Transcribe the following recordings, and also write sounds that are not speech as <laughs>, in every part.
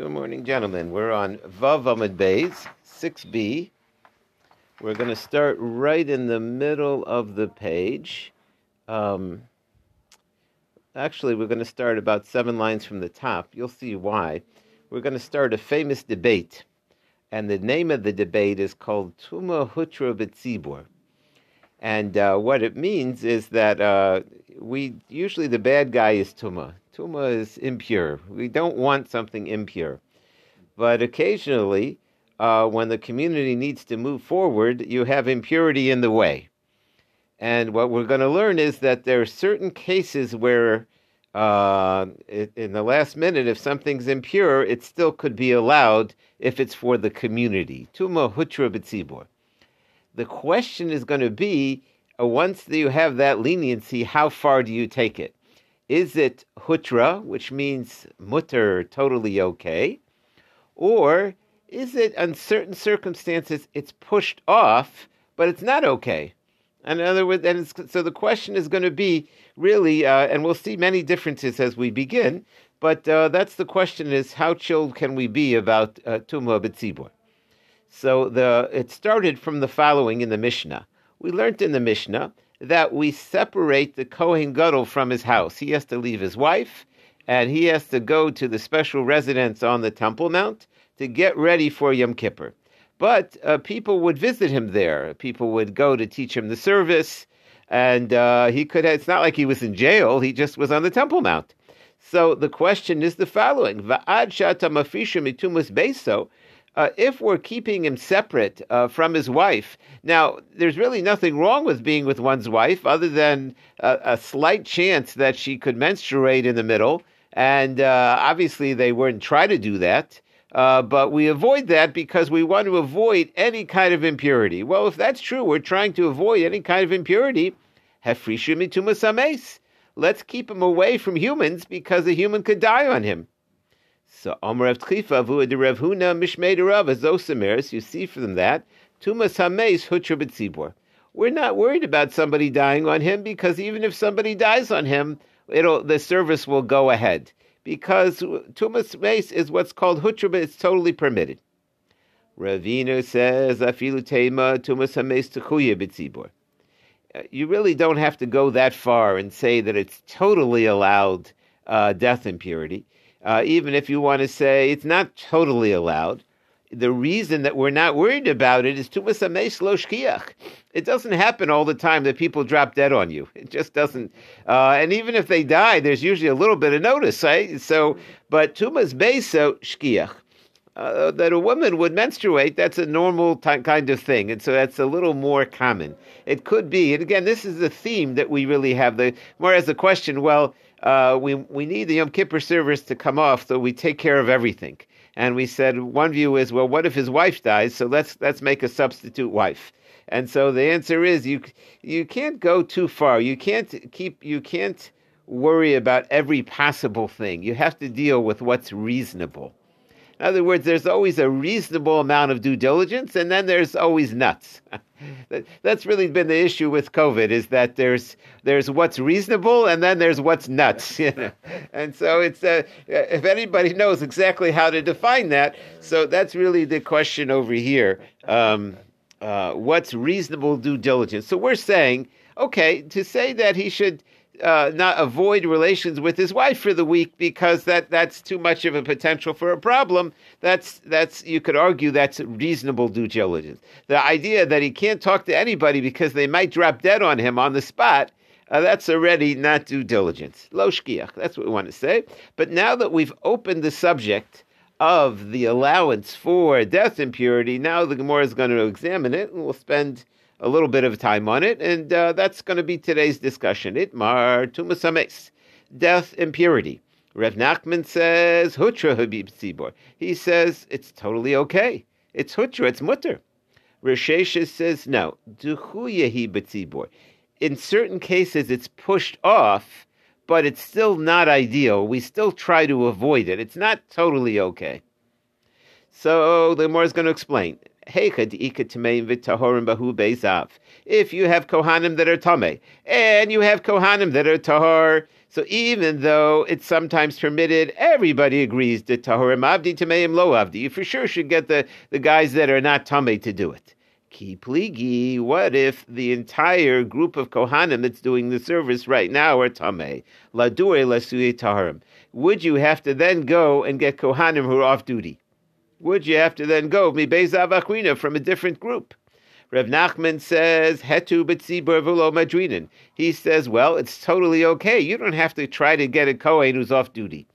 Good morning, gentlemen. We're on Vav Amid Bays, 6b. We're going to start right in the middle of the page. Um, actually, we're going to start about seven lines from the top. You'll see why. We're going to start a famous debate, and the name of the debate is called Tuma Hutra B'tzibur. And uh, what it means is that uh, we usually the bad guy is Tuma. Tuma is impure. We don't want something impure. But occasionally, uh, when the community needs to move forward, you have impurity in the way. And what we're going to learn is that there are certain cases where, uh, in the last minute, if something's impure, it still could be allowed if it's for the community. Tuma hutra b'tzibor. The question is going to be uh, once you have that leniency, how far do you take it? Is it hutra, which means mutter, totally okay? Or is it, in certain circumstances, it's pushed off, but it's not okay? In other words, and so the question is going to be really, uh, and we'll see many differences as we begin, but uh, that's the question is how chilled can we be about uh, B'tzibur? So the, it started from the following in the Mishnah. We learned in the Mishnah that we separate the Kohen Gadol from his house. He has to leave his wife, and he has to go to the special residence on the Temple Mount to get ready for Yom Kippur. But uh, people would visit him there. People would go to teach him the service, and uh, he could. It's not like he was in jail. He just was on the Temple Mount. So the question is the following: Va'ad shata mafisha mitumus beso uh, if we're keeping him separate uh, from his wife, now there's really nothing wrong with being with one's wife, other than a, a slight chance that she could menstruate in the middle, and uh, obviously they wouldn't try to do that. Uh, but we avoid that because we want to avoid any kind of impurity. Well, if that's true, we're trying to avoid any kind of impurity. Let's keep him away from humans because a human could die on him. So Amar Rav Tchifa Avu Rav Huna Mishmei de Rav. You see from that Tumas Hameis Hutra. We're not worried about somebody dying on him because even if somebody dies on him, it'll the service will go ahead because Tumas Meis is what's called Hutra. It's totally permitted. Ravina says Afilu Tema Tumas Hameis Techuya B'tzibor. Uh, you really don't have to go that far and say that it's totally allowed uh, death impurity uh, even if you want to say it's not totally allowed. The reason that we're not worried about it is tumas lo shkiach. It doesn't happen all the time that people drop dead on you. It just doesn't. Uh, and even if they die, there's usually a little bit of notice, right? So, but tumas beso shkiach. Uh, that a woman would menstruate, that's a normal t- kind of thing. And so that's a little more common. It could be, and again, this is the theme that we really have. The more as a question, well, uh, we we need the Yom Kippur service to come off, so we take care of everything. And we said one view is, well, what if his wife dies? So let's let's make a substitute wife. And so the answer is you you can't go too far. You can't keep you can't worry about every possible thing. You have to deal with what's reasonable. In other words, there's always a reasonable amount of due diligence, and then there's always nuts. <laughs> That's really been the issue with COVID is that there's there's what's reasonable, and then there's what's nuts. <laughs> You know? And so it's uh, if anybody knows exactly how to define that, so that's really the question over here. Um, uh, what's reasonable due diligence? So we're saying, okay, to say that he should uh, not avoid relations with his wife for the week because that that's too much of a potential for a problem. That's that's you could argue that's reasonable due diligence. The idea that he can't talk to anybody because they might drop dead on him on the spot. Uh, that's already not due diligence. Lo shkiach, that's what we want to say. But now that we've opened the subject of the allowance for death impurity, now the Gemara is going to examine it, and we'll spend a little bit of time on it, and uh, that's going to be today's discussion. Itmar tumasames, death impurity. Rev Nachman says hutra habib tzibor. He says it's totally okay. It's hutra. It's mutter. Rav Sheshes says no. Duchuyahi betzibor. In certain cases, it's pushed off, but it's still not ideal. We still try to avoid it. It's not totally okay. So the more is going to explain. If you have kohanim that are tame and you have kohanim that are tahor, so even though it's sometimes permitted, everybody agrees that tahorim abdi tameim lo avdi. You for sure should get the, the guys that are not tame to do it. Ki pligi, what if the entire group of kohanim that's doing the service right now are tame? Ladure lasui taharim. Would you have to then go and get kohanim who are off duty? Would you have to then go mi from a different group? Rev Nachman says hetu betzibur v'lo madrinin. He says, well, it's totally okay. You don't have to try to get a kohen who's off duty.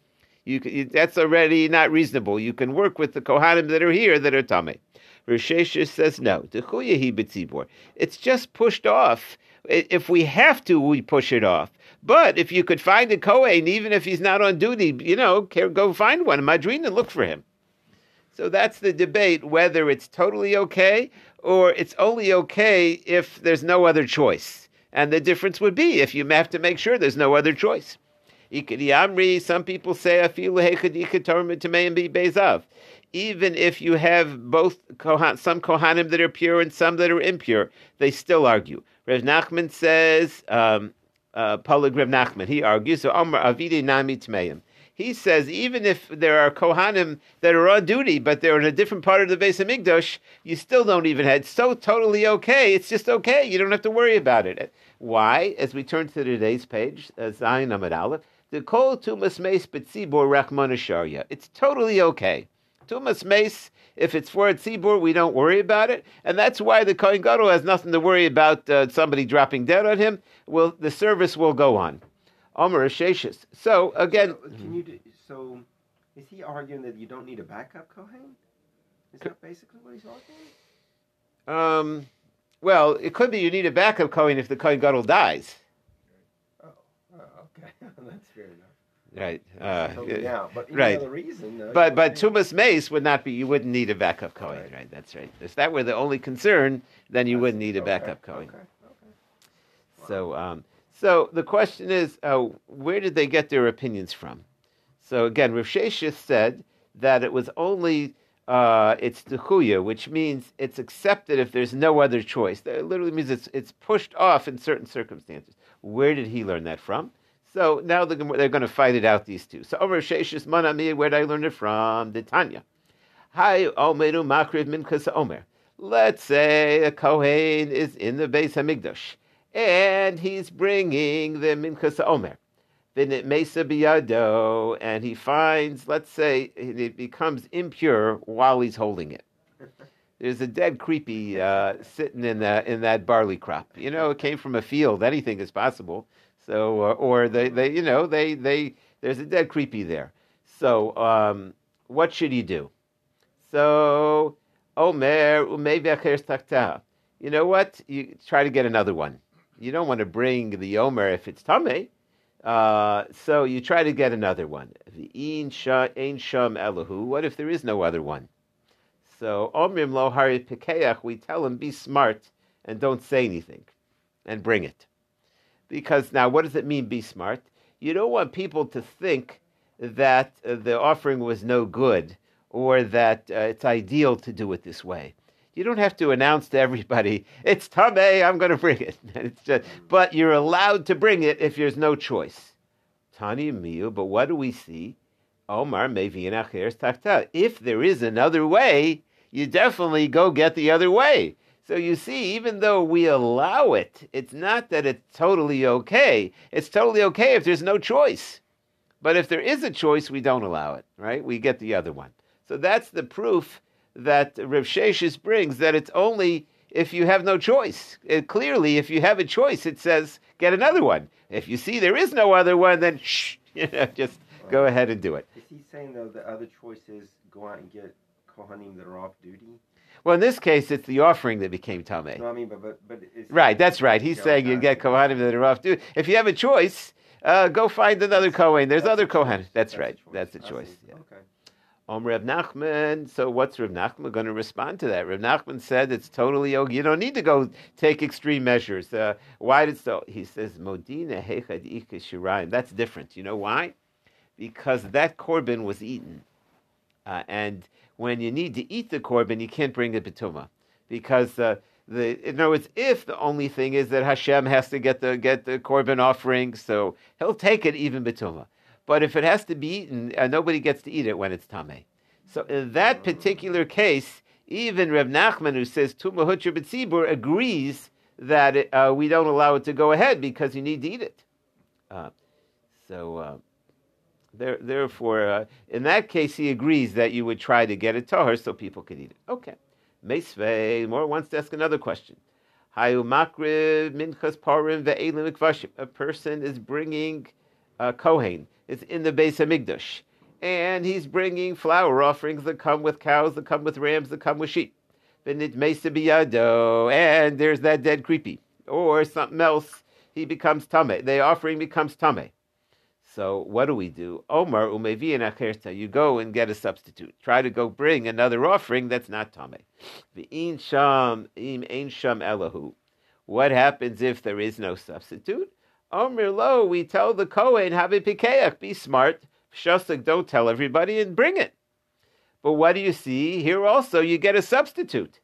You, can, that's already not reasonable. You can work with the kohanim that are here that are tame. Rav Sheshes says no. It's just pushed off. If we have to, we push it off. But if you could find a kohen, even if he's not on duty, you know, go find one in look for him. So that's the debate whether it's totally okay or it's only okay if there's no other choice. And the difference would be if you have to make sure there's no other choice. Some people say even if you have both some kohanim that are pure and some that are impure, they still argue. Rev Nachman says, um, uh, Rav Nachman, he argues, so Amr Avide Nami Tmeim he says even if there are Kohanim that are on duty, but they're in a different part of the Beis Hamikdash, you still don't even have. It's so totally okay. It's just okay. You don't have to worry about it. Why? As we turn to today's page, uh, Zayin Amid Aleph, the Kol Tumas Meis Betzibor Rachman It's totally okay. Tumas Meis, if it's for a tzibur, we don't worry about it, and that's why the Kohen Gadol has nothing to worry about uh, somebody dropping dead on him. Well, the service will go on. Omer Sheshis. So again, so, can you do, so is he arguing that you don't need a backup Kohen? Is that basically what he's arguing? Um, well, it could be you need a backup Kohen if the Kohen Gadol dies. Oh, oh okay, <laughs> that's fair enough. Right. Uh, yeah, but right. reason, though, but but Tumas Meis would not be. You wouldn't need a backup Kohen, right. right? That's right. If that were the only concern, then you wouldn't need a backup okay, Kohen. Okay. Okay. Wow. So um, so the question is, uh, where did they get their opinions from? So again, Rav said that it was only uh, it's techuya, which means it's accepted if there's no other choice. That literally means it's it's pushed off in certain circumstances. Where did he learn that from? So now they're, they're going to fight it out, these two. So Omer Sheshes Manami, where did I learn it from? The Tanya. Hi, Omeru Makriv Min Omer. Let's say a Kohen is in the Beis Hamikdash and he's bringing the minchas omer. Then it mesa biyado, and he finds, let's say, it becomes impure while he's holding it. There's a dead creepy uh, sitting in that in that barley crop. You know, it came from a field. Anything is possible. So, uh, or they, they, you know, they, they, there's a dead creepy there. So, um, what should he do? So, Omer. You know what? You try to get another one you don't want to bring the Omer if it's Tame. Uh, so you try to get another one. The Ein Sham Elahu. What if there is no other one? So Omrim Lo Pikeach, we tell him be smart and don't say anything, and bring it. Because now, what does it mean? Be smart. You don't want people to think that the offering was no good or that uh, it's ideal to do it this way. You don't have to announce to everybody, it's Tame, I'm going to bring it. <laughs> Just, but you're allowed to bring it if there's no choice. Tani Miu, but what do we see? Omar Kher's takta. If there is another way, you definitely go get the other way. So you see, even though we allow it, it's not that it's totally okay. It's totally okay if there's no choice. But if there is a choice, we don't allow it, right? We get the other one. So that's the proof that Rav Sheshes brings that it's only if you have no choice. It, clearly, if you have a choice, it says get another one. If you see there is no other one, then <laughs> shh, <laughs> you know, just go ahead and do it. Is he saying though the other choice is go out and get kohanim that are off duty? Well, in this case, it's the offering that became tamei. No, I mean, but but, but right. That's right. He's saying you get kohanim that are off duty. If you have a choice, uh, go find another kohen. There's other kohen. That's, that's right. That's the choice. Yeah. Okay. Om Reb Nachman. So what's Reb Nachman going to respond to that? Reb Nachman said it's totally okay. You don't need to go take extreme measures. Uh, why did so? He says Modina Hechad. That's different. You know why? Because that korban was eaten. Uh, and when you need to eat the korban, you can't bring the betuma because uh, the in other words, if the only thing is that Hashem has to get the get the korban offering, so he'll take it even betuma. But if it has to be eaten, uh, nobody gets to eat it when it's tameh. So in that particular case, even Reb Nachman, who says tuma hutra b'tzibur, agrees that it, uh, we don't allow it to go ahead because you need to eat it. Uh, so. Uh, there, therefore, uh, in that case, he agrees that you would try to get it tahar so people could eat it. Okay. Meisvei, more wants to ask another question. Hayu makriv minchas parim ve'elim. A person is bringing a kohen. It's in the Beis Hamikdash. And he's bringing flour offerings that come with cows, that come with rams, that come with sheep. And there's that dead creepy. Or something else. He becomes tame. The offering becomes tame. So what do we do? Omar umevi acherta. You go and get a substitute. Try to go bring another offering that's not tame. V'in sham im ein sham elahu. What happens if there is no substitute? Omer lo, we tell the Kohen, have a pikeach, be smart. Shostak, don't tell everybody and bring it. But what do you see? Here also you get a substitute.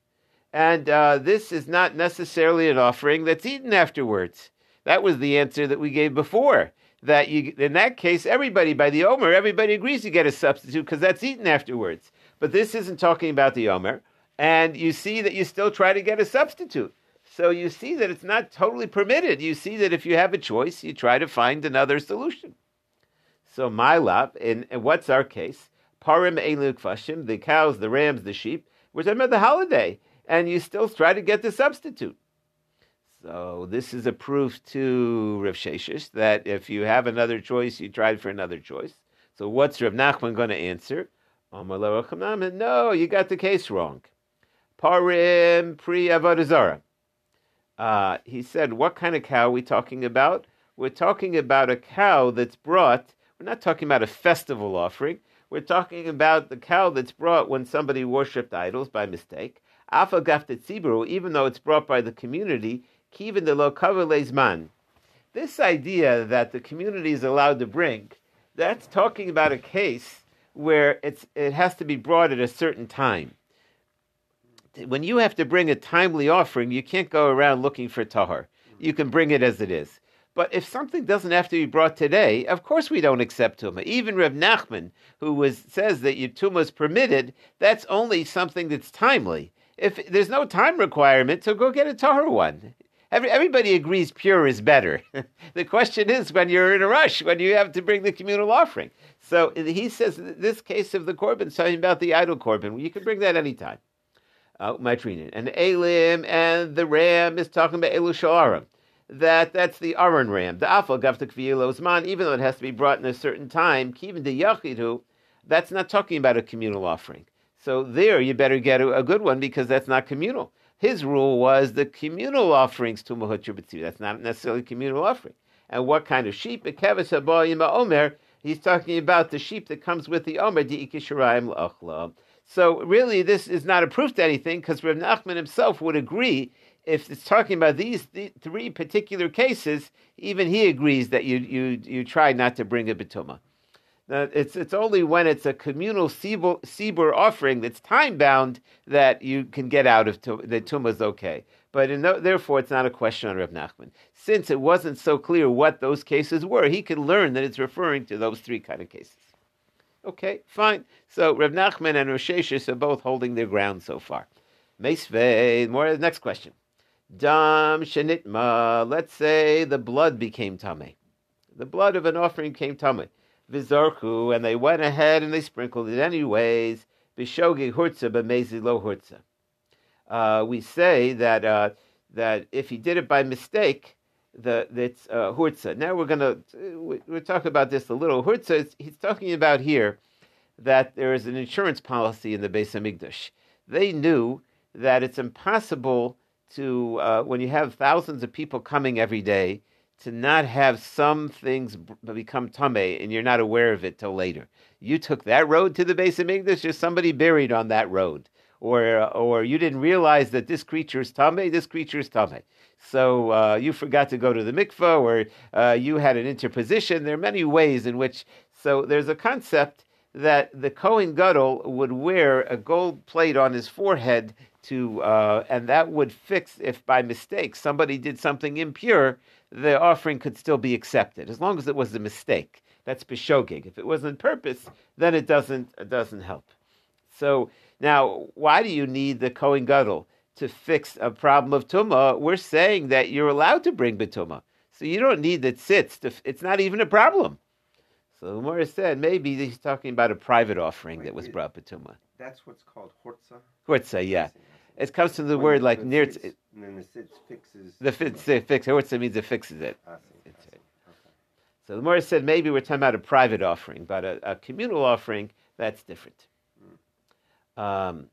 And uh, this is not necessarily an offering that's eaten afterwards. That was the answer that we gave before that you, in that case, everybody by the Omer, everybody agrees to get a substitute because that's eaten afterwards. But this isn't talking about the Omer, and you see that you still try to get a substitute. So you see that it's not totally permitted. You see that if you have a choice, you try to find another solution. So my love, and, what's our case? Parim eluk fashim, the cows, the rams, the sheep. Talking about the holiday, and you still try to get the substitute. So this is a proof to Rav Sheshes that if you have another choice, you tried for another choice. So what's Rav Nachman going to answer? No, you got the case wrong. Parim pri avodazara. Uh, he said, what kind of cow are we talking about? We're talking about a cow that's brought. We're not talking about a festival offering. We're talking about the cow that's brought when somebody worshipped idols by mistake. Afa gaftet even though it's brought by the community, Kivin de lo man. This idea that the community is allowed to bring, that's talking about a case where it's it has to be brought at a certain time. When you have to bring a timely offering, you can't go around looking for tahar. You can bring it as it is. But if something doesn't have to be brought today, of course we don't accept tuma. Even Reb Nachman, who was says that your tuma is permitted, that's only something that's timely. If there's no time requirement, so go get a tahar one. Every, everybody agrees pure is better. <laughs> the question is when you're in a rush, when you have to bring the communal offering. So he says this case of the korban talking about the idol korban. You can bring that anytime. Uh, and Elim and the ram is talking about Elu Shalarim. That that's the Aron ram. The Afal Gavtak Osman, even though it has to be brought in a certain time, even the Yachidu, that's not talking about a communal offering. So there you better get a, a good one because that's not communal. His rule was the communal offerings to Mahutcha That's not necessarily communal offering. And what kind of sheep? A Omer. He's talking about the sheep that comes with the Omer, the Ikisharaim La'achla. So really, this is not a proof to anything because Rav Nachman himself would agree if it's talking about these three particular cases, even he agrees that you you you try not to bring a betuma. Uh, it's it's only when it's a communal sibur offering that's time bound that you can get out of the tumah is okay. But no, therefore, it's not a question on Reb Nachman. Since it wasn't so clear what those cases were, he could learn that it's referring to those three kind of cases. Okay, fine. So Reb Nachman and Rav Sheshes are both holding their ground so far. Meisvei, more next question. Dam shenitma. Let's say the blood became tame. The blood of an offering came tame vizarchu, and they went ahead and they sprinkled it anyways. Bishogi hurtza b'mezi lo hurtza. Uh, we say that uh, that if he did it by mistake, the that's uh, hurtza. Now we're gonna we're talking about this a little. Hurtza, he's talking about here that there is an insurance policy in the Beis Hamikdash. They knew that it's impossible to uh, when you have thousands of people coming every day to not have some things become tame and you're not aware of it till later. You took that road to the of English, there's somebody buried on that road. Or, or you didn't realize that this creature is tame, this creature is tame. So uh, you forgot to go to the mikvah, or uh, you had an interposition. There are many ways in which. So there's a concept that the Kohen Gadol would wear a gold plate on his forehead to, uh, and that would fix if by mistake somebody did something impure, the offering could still be accepted as long as it was a mistake. That's bishogig. If it was on purpose, then it doesn't it doesn't help. So now, why do you need the Kohen Gadol to fix a problem of tuma? We're saying that you're allowed to bring betuma, so you don't need the tzitz. To, it's not even a problem. So the Gemara said maybe he's talking about a private offering Wait, that was it- brought betuma. That's what's called hortza. Hortza, yeah. It comes from the When word like near. And then the tzitz fixes. The fix, the fix. Hortza means it fixes it. I see. I see. So the Gemara said maybe we're talking about a private offering, but a, a communal offering that's different. Um,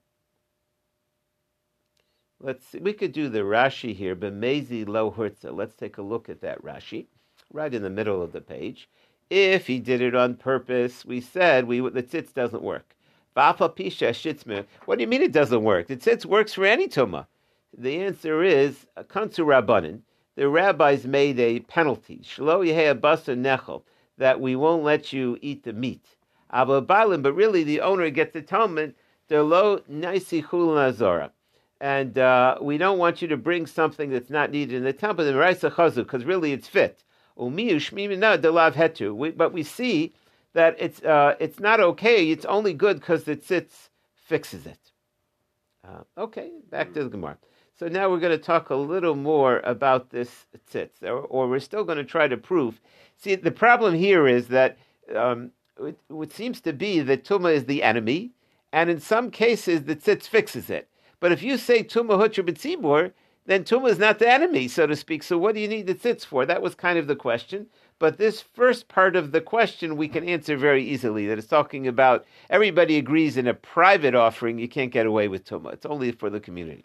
let's see. We could do the Rashi here, Bemezi lo hurtza. Let's take a look at that Rashi, right in the middle of the page. If he did it on purpose, we said we the tzitz doesn't work. What do you mean it doesn't work? The tzitz works for any tuma. The answer is uh, kansu rabbanin. The rabbis made a penalty, shlo abasa nechel, that we won't let you eat the meat. Abba balim, but really the owner gets atonement. The lo naisi nazora. And uh, we don't want you to bring something that's not needed in the temple, the Meraisa Chazu, because really it's fit. Umiyu shmimina delav hetu. We- But we see that it's uh, it's not okay. It's only good because the tzitz fixes it. Uh, okay, back to the Gemara. So now we're going to talk a little more about this tzitz, or, or we're still going to try to prove. See, the problem here is that um, it, it seems to be that tuma is the enemy, and in some cases the tzitz fixes it. But if you say tuma hutra b'tzibur, then tuma is not the enemy, so to speak. So what do you need the tzitz for? That was kind of the question. But this first part of the question we can answer very easily. That it's talking about everybody agrees in a private offering you can't get away with tuma. It's only for the community.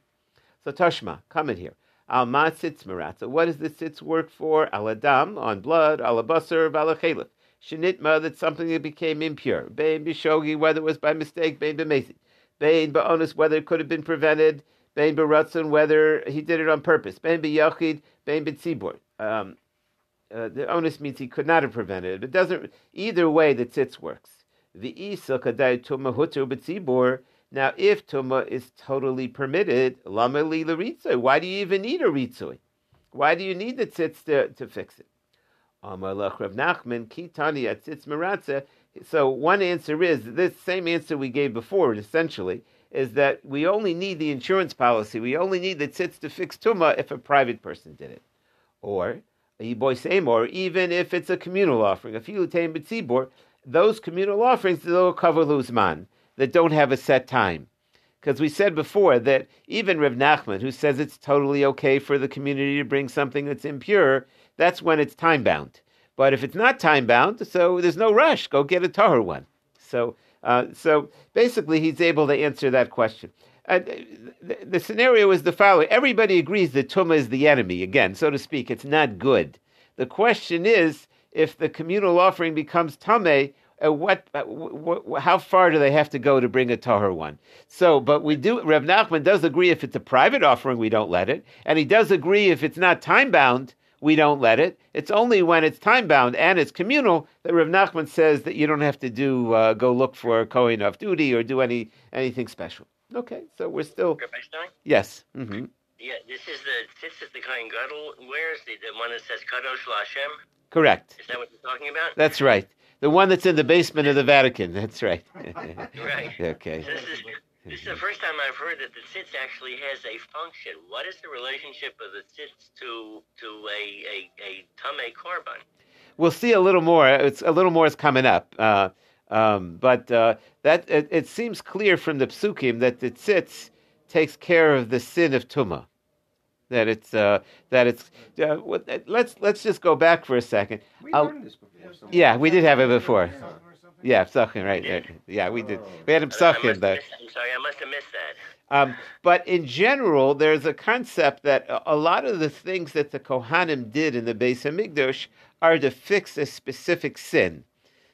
So Tashma, comment here. Al ma tzitz maratza. What does the tzitz work for? Al adam on blood, al abasar, al chalif. Shinitma, that's something that became impure. Bein bishogi, whether it was by mistake, bein b'mezi. Bein ba'onus, whether it could have been prevented. Bein b'ratzon, whether he did it on purpose. Bein b'yachid, bein b'tzibur. Um, uh, the onus means he could not have prevented it. It doesn't. Either way, the tzitz works. The kadai tuma hutu. Now, if tuma is totally permitted, lama li l'ritzoi. Why do you even need a ritzoi? Why do you need the tzitz to, to fix it? Amar lach Rav Nachman kitani at tzitz meratza. So one answer is this same answer we gave before. Essentially, is that we only need the insurance policy. We only need the tzitz to fix tuma if a private person did it, or a boy same, or even if it's a communal offering. A few tame b'tzibor, those communal offerings they'll cover luzman that don't have a set time. Because we said before that even Rev Nachman, who says it's totally okay for the community to bring something that's impure, that's when it's time bound. But if it's not time bound, so there's no rush. Go get a tahor one. So, uh, so basically, he's able to answer that question. Uh, the, the scenario is the following: Everybody agrees that tuma is the enemy. Again, so to speak, it's not good. The question is, if the communal offering becomes tameh, uh, what, uh, w- w- how far do they have to go to bring a tahor one? So, but we do. Rev Nachman does agree if it's a private offering, we don't let it, and he does agree if it's not time bound, we don't let it. It's only when it's time bound and it's communal that Rev Nachman says that you don't have to do uh, go look for a Kohen off duty or do any anything special. Okay, so we're still yes. hmm Yeah, this is the this is the Kohen Gadol. Where is the, the one that says Kadosh Lashem? Correct. Is that what you're talking about? That's right. The one that's in the basement of the Vatican. That's right. <laughs> Right. <laughs> okay. This is this is the first time I've heard that the tzitz actually has a function. What is the relationship of the tzitz to to a a, a tame korban? We'll see a little more. It's a little more is coming up. Uh, um, but uh, that it, it seems clear from the psukim that the tzitz takes care of the sin of tuma. That it's uh, that it's. Uh, what- let's let's just go back for a second. We I'll- learned this before. somewhere. Yeah, we did have it before. Yeah. Yeah, psachin, right, right. Yeah, we did. We had him I must psachin. have The, missed- I'm sorry, I must have missed that. Um, but in general, there's a concept that a- a lot of the things that the Kohanim did in the Beis Hamikdash are to fix a specific sin.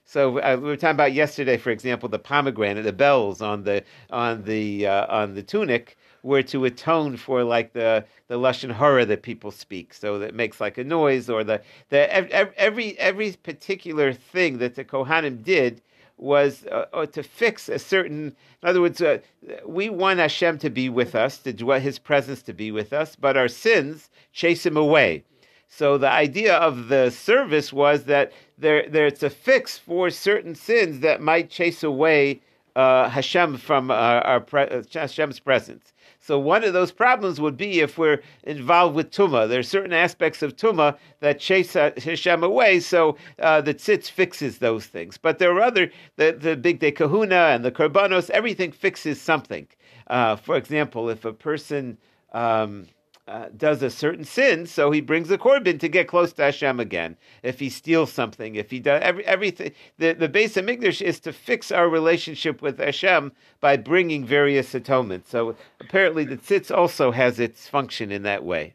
So uh, we were talking about yesterday, for example, the pomegranate, the bells on the on the uh, on the tunic were to atone for like the the lashon hara that people speak, so that makes like a noise, or the the ev- ev- every every particular thing that the Kohanim did was uh, uh, to fix a certain. In other words, uh, we want Hashem to be with us, to dwell His presence to be with us, but our sins chase Him away. So the idea of the service was that there, there's a fix for certain sins that might chase away uh, Hashem from our, our pre- Hashem's presence. So one of those problems would be if we're involved with tuma. There are certain aspects of tuma that chase Hashem away. So uh, the tzitz fixes those things. But there are other the the big de kahuna and the korbanos. Everything fixes something. Uh, for example, if a person um, uh, does a certain sin, so he brings a korban to get close to Hashem again. If he steals something, if he does every, everything, the the Beis Hamikdash is to fix our relationship with Hashem by bringing various atonements. So apparently, the tzitz also has its function in that way.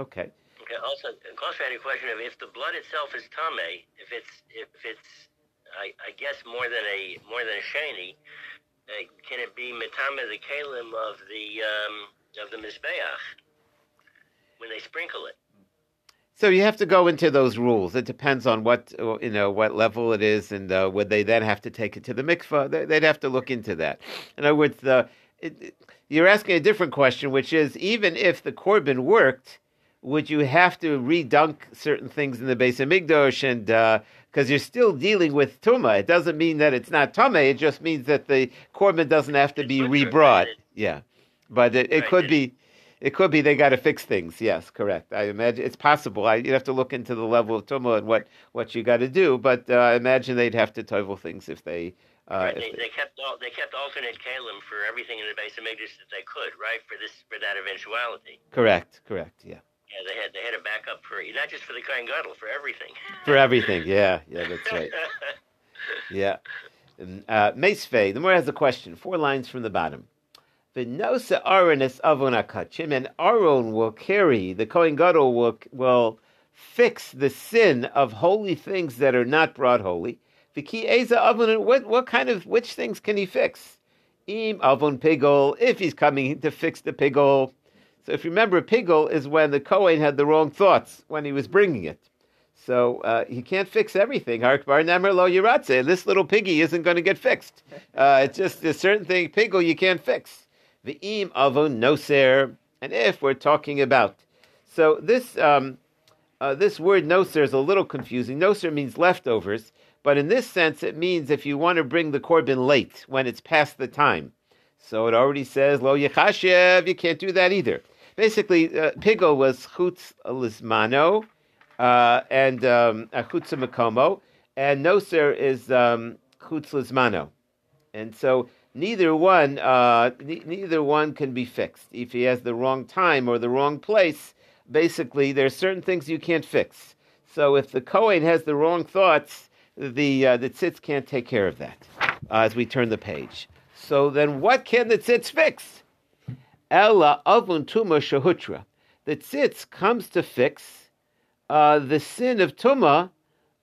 Okay. Okay. Also, also had a question of if the blood itself is tame, if it's if it's I, I guess more than a more than a shani, uh, can it be mitame the kalim of the um, of the mizbeach? When they sprinkle it. So you have to go into those rules. It depends on what you know, what level it is, and uh, would they then have to take it to the mikvah? They'd have to look into that. In other words, the it, you're asking a different question, which is even if the korban worked, would you have to redunk certain things in the Beis Hamikdash and because uh, you're still dealing with tuma? It doesn't mean that it's not tame. It just means that the korban doesn't have to be rebrought. Yeah, but it, it could be it could be they got to fix things. Yes, correct. I imagine it's possible. I, you'd have to look into the level of tumah and what, what you got to do. But uh, I imagine they'd have to tovel things if they. Uh, right. They, they, kept all, they kept alternate kalim for everything in the base of Migdash that they could, right? For this for that eventuality. Correct. Correct. Yeah. Yeah, they had they had a backup for not just for the Kohen Gadol, for everything. <laughs> For everything, yeah, yeah, that's right. <laughs> yeah, uh, Mesfei. The more has a question. Four lines from the bottom. V'nosa Aaron es avon akachim, and Aaron will carry, the Kohen Gadol will, will fix the sin of holy things that are not brought holy. V'ki eza avon, what, what kind of, which things can he fix? Im avon pigol, if he's coming to fix the pigol. So if you remember, pigol is when the Kohen had the wrong thoughts when he was bringing it. So uh, he can't fix everything. Hark bar nemer lo yiratze. This little piggy isn't going to get fixed. Uh, it's just a certain thing, pigol, you can't fix. V'im avon noser. And if we're talking about, so this um, uh, this word noser is a little confusing. Noser means leftovers, but in this sense, it means if you want to bring the korban late when it's past the time. So it already says lo yechashev. You can't do that either. Basically, uh, pigo was chutz lismano uh, and um, chutz makomo, and noser is um, chutz lismano, and so neither one uh, neither one can be fixed. If he has the wrong time or the wrong place, basically there are certain things you can't fix. So if the Kohen has the wrong thoughts, the uh, the tzitz can't take care of that. Uh, as we turn the page. So then, what can the tzitz fix? Ella avun tuma shahutra. The tzitz comes to fix uh, the sin of tuma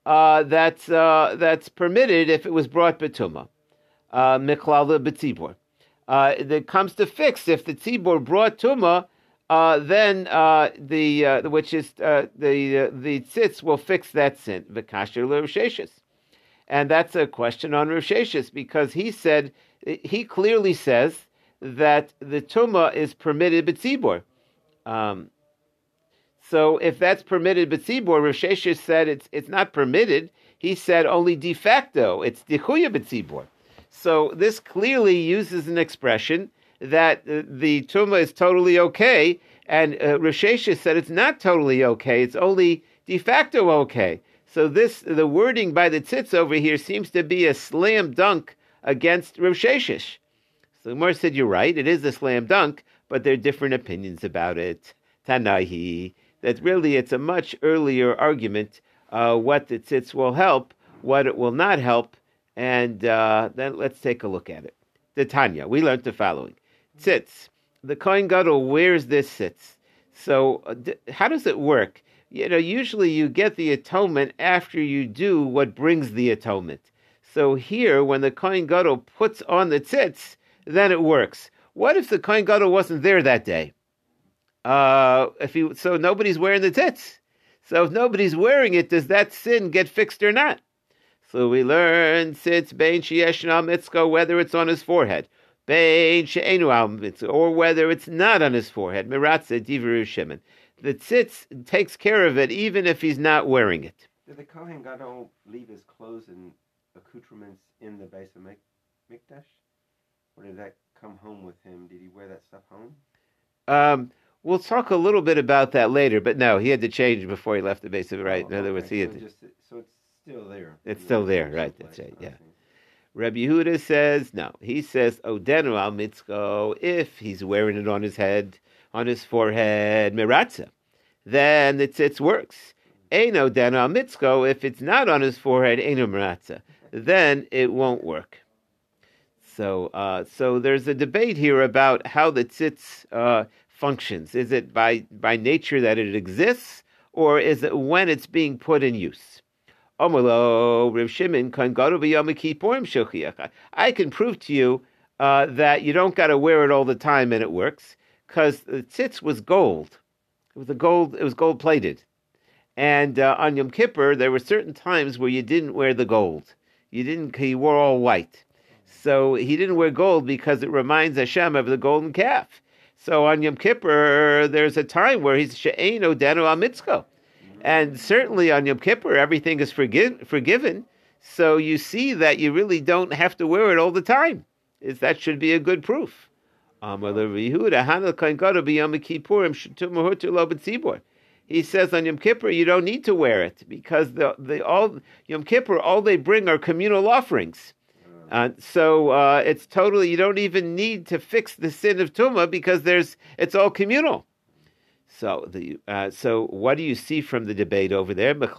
uh, that's uh, that's permitted if it was brought by betuma miklala b'tzibor. Uh, that comes to fix if the tzibor brought tuma, uh, then uh, the uh, which is uh, the uh, the tzitz will fix that sin. V'kasher l'risheshis, and that's a question on risheshis because he said he clearly says that the tuma is permitted b'tzibor. Um, so if that's permitted b'tzibor, Rav Sheshes said it's it's not permitted. He said only de facto it's dichuya b'tzibor. So this clearly uses an expression that uh, the tuma is totally okay, and uh, Rav Sheshes said it's not totally okay; it's only de facto okay. So this, the wording by the tzitz over here seems to be a slam dunk against Rav Sheshes. So Umar said, "You're right; it is a slam dunk, but there are different opinions about it." Tanahi, that really it's a much earlier argument. Uh, what the tzitz will help, what it will not help, and uh, then let's take a look at it. The Tanya, we learned the following: Tzitz. The Kohen Gadol wears this tzitz. So, uh, how does it work? You know, usually you get the atonement after you do what brings the atonement. So here, when the Kohen Gadol puts on the tzitz, then it works. What if the Kohen Gadol wasn't there that day? Uh, if he, so nobody's wearing the tzitz. So if nobody's wearing it, does that sin get fixed or not? So we learn tzitz bein sheyesh al mitzko, whether it's on his forehead, bein she'enu al mitzko, or whether it's not on his forehead. Miratze divrei Shimon. The tzitz takes care of it even if he's not wearing it. Did the Kohen Gadol leave his clothes and accoutrements in the base of Mik- Mikdash? Or did that come home with him? Did he wear that stuff home? Um, we'll talk a little bit about that later, but no, he had to change before he left the base of it. Right. Oh, In other words, okay, he had so to. just- so it's still there. It's still the there, right, that's right, yeah. Rabbi Yehuda says no. He says odenu al mitzko if he's wearing it on his head, on his forehead, miratza, then the tzitz works. Eino odenu al mitzko if it's not on his forehead, eino miratza, then it won't work. So, uh, so there's a debate here about how the tzitz uh, functions. Is it by by nature that it exists, or is it when it's being put in use? I can prove to you uh, that you don't got to wear it all the time and it works because the tzitz was gold. It was a gold. It was gold plated, and uh, on Yom Kippur there were certain times where you didn't wear the gold. You didn't. He wore all white, so he didn't wear gold because it reminds Hashem of the golden calf. So on Yom Kippur there's a time where he's she'eno denu al mitzko. And certainly on Yom Kippur, everything is forgive, forgiven. So you see that you really don't have to wear it all the time. Is that should be a good proof. He says on Yom Kippur you don't need to wear it because the the all Yom Kippur all they bring are communal offerings. Uh, so uh, it's totally you don't even need to fix the sin of tuma because there's it's all communal. So the uh, so what do you see from the debate over there? That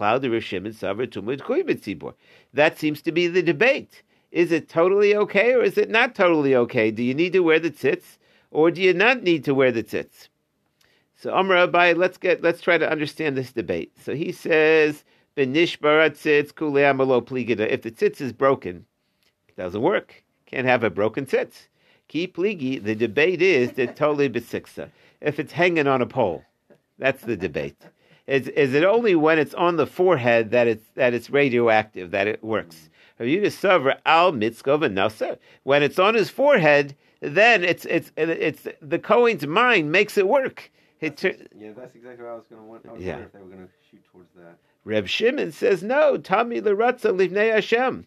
seems to be the debate. Is it totally okay or is it not totally okay? Do you need to wear the tzitz or do you not need to wear the tzitz? So Amr Abai, let's get let's try to understand this debate. So he says Benishbarat tzitz kuleamalo pligida. If the tzitz is broken, it doesn't work. Can't have a broken tzitz. Keep pligi. The debate is that totally besiksa. If it's hanging on a pole, that's the debate. Is, is it only when it's on the forehead that it's that it's radioactive that it works? Al. When it's on his forehead, then it's it's it's the Cohen's mind makes it work. Tur- Yeah, that's exactly what I was going to want. I was Yeah. wondering if they were going to shoot towards that. Reb Shimon says no. Tami leratza livnei Hashem.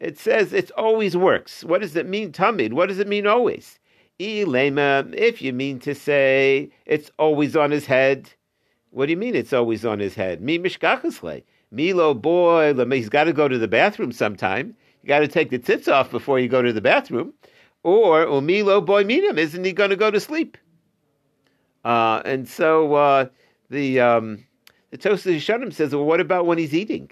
It says it always works. What does it mean, tamid? What does it mean always? Ilema, if you mean to say it's always on his head, what do you mean it's always on his head? Me mishkachasle. Milo boy, he's got to go to the bathroom sometime. You got to take the tzitz off before you go to the bathroom. Or umilo boy minim, isn't he going to go to sleep? Uh, and so uh, the um, the Tosas Yishanim says, well, what about when he's eating?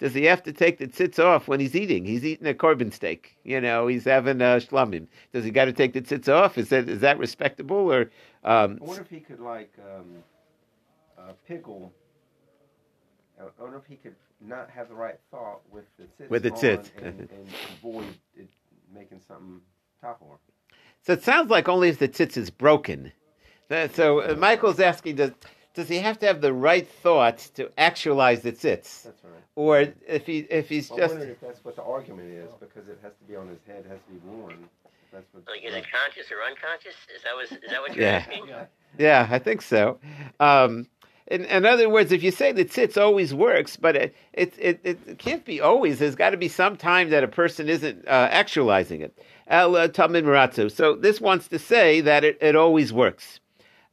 Does he have to take the tzitz off when he's eating? He's eating a korban steak. You know, he's having a shlamim. Does he got to take the tzitz off? Is that is that respectable or? Um, I wonder if he could like um, uh, pickle. I wonder if he could not have the right thought with the tzitz With the on and, and avoid it making something tahor. so it sounds like only if the tzitz is broken. So uh, Michael's asking, does does he have to have the right thought to actualize the tzitz, That's right. or if he if he's I just wondering if that's what the argument is because it has to be on his head, has to be worn. That's what. Like, is it conscious or unconscious? Is that was is that what you're Yeah. asking? Yeah, I think so. Um, in, in other words, if you say the tzitz always works, but it it, it, it can't be always. There's got to be some time that a person isn't uh, actualizing it. El uh, Talmud Maratzu. So this wants to say that it, it always works.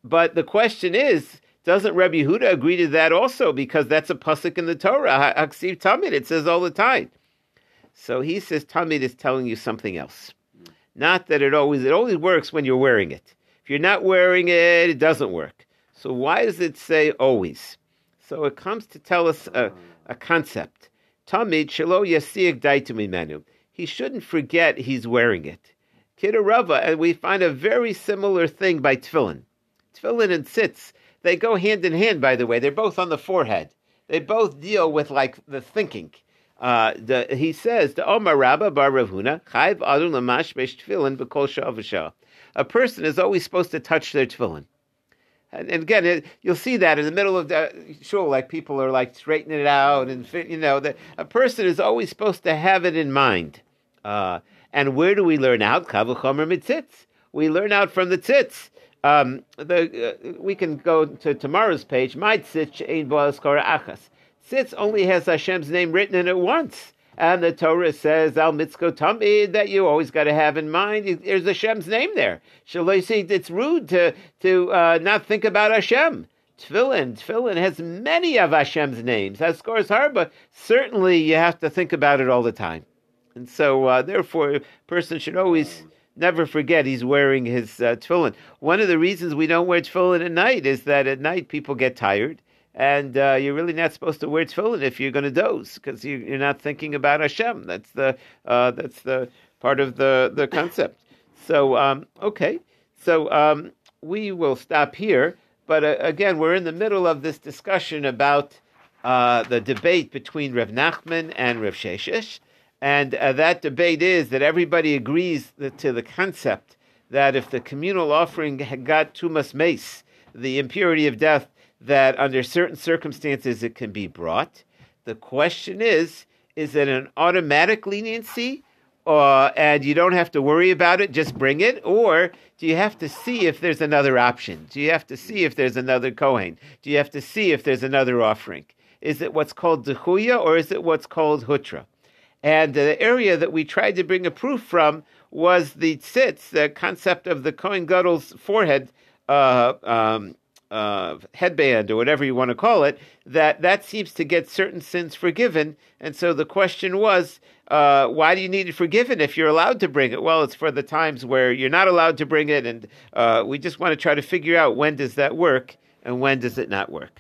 But the question is, doesn't Rabbi Yehuda agree to that also? Because that's a pasuk in the Torah. Haksiv Tamid. It says all the time. So he says Tamid is telling you something else. Not that it always it always works when you're wearing it. If you're not wearing it, it doesn't work. So why does it say always? So it comes to tell us a, a concept. Tamid shelo yasiak daitum imenu. He shouldn't forget he's wearing it. Kidarava, and we find a very similar thing by tefillin. Tefillin and tzitz, they go hand in hand, by the way. They're both on the forehead. They both deal with like the thinking. Uh, the, he says, "The Omar Rabba Bar Rav Huna Chayv Adun Lamash Besh Tefillin B'Kol Shah A person is always supposed to touch their tefillin. And, and again, it, you'll see that in the middle of the shul, like people are like straightening it out, and you know that a person is always supposed to have it in mind. Uh, and where do we learn out? Kavuchomer mitzitz. We learn out from the tzitz. Um, the, uh, we can go to tomorrow's page. My achas. Only has Hashem's name written in it once. And the Torah says, Al Mitzko Tamid, that you always got to have in mind. There's Hashem's name there. see? it's rude to, to uh, not think about Hashem. Tfilin, Tfilin has many of Hashem's names. As scores Harba, certainly you have to think about it all the time. And so, uh, therefore, a person should always never forget he's wearing his uh, tefillin. One of the reasons we don't wear tefillin at night is that at night people get tired and uh, you're really not supposed to wear tefillin if you're going to doze because you, are not thinking about Hashem. That's the uh, that's the part of the the concept. So um, okay, so um, we will stop here. But uh, again, we're in the middle of this discussion about uh, the debate between Rav Nachman and Rav Sheshes, and uh, that debate is that everybody agrees to the concept that if the communal offering had got Tumas Meis, the impurity of death that under certain circumstances it can be brought. The question is, is it an automatic leniency? Uh, and you don't have to worry about it, just bring it? Or do you have to see if there's another option? Do you have to see if there's another Kohen? Do you have to see if there's another offering? Is it what's called Dechuya or is it what's called Hutra? And the area that we tried to bring a proof from was the tzitz, the concept of the Kohen Gadol's forehead uh, um, uh, headband or whatever you want to call it, that that seems to get certain sins forgiven. And so the question was, uh, why do you need it forgiven if you're allowed to bring it? Well, it's for the times where you're not allowed to bring it, and uh, we just want to try to figure out when does that work and when does it not work.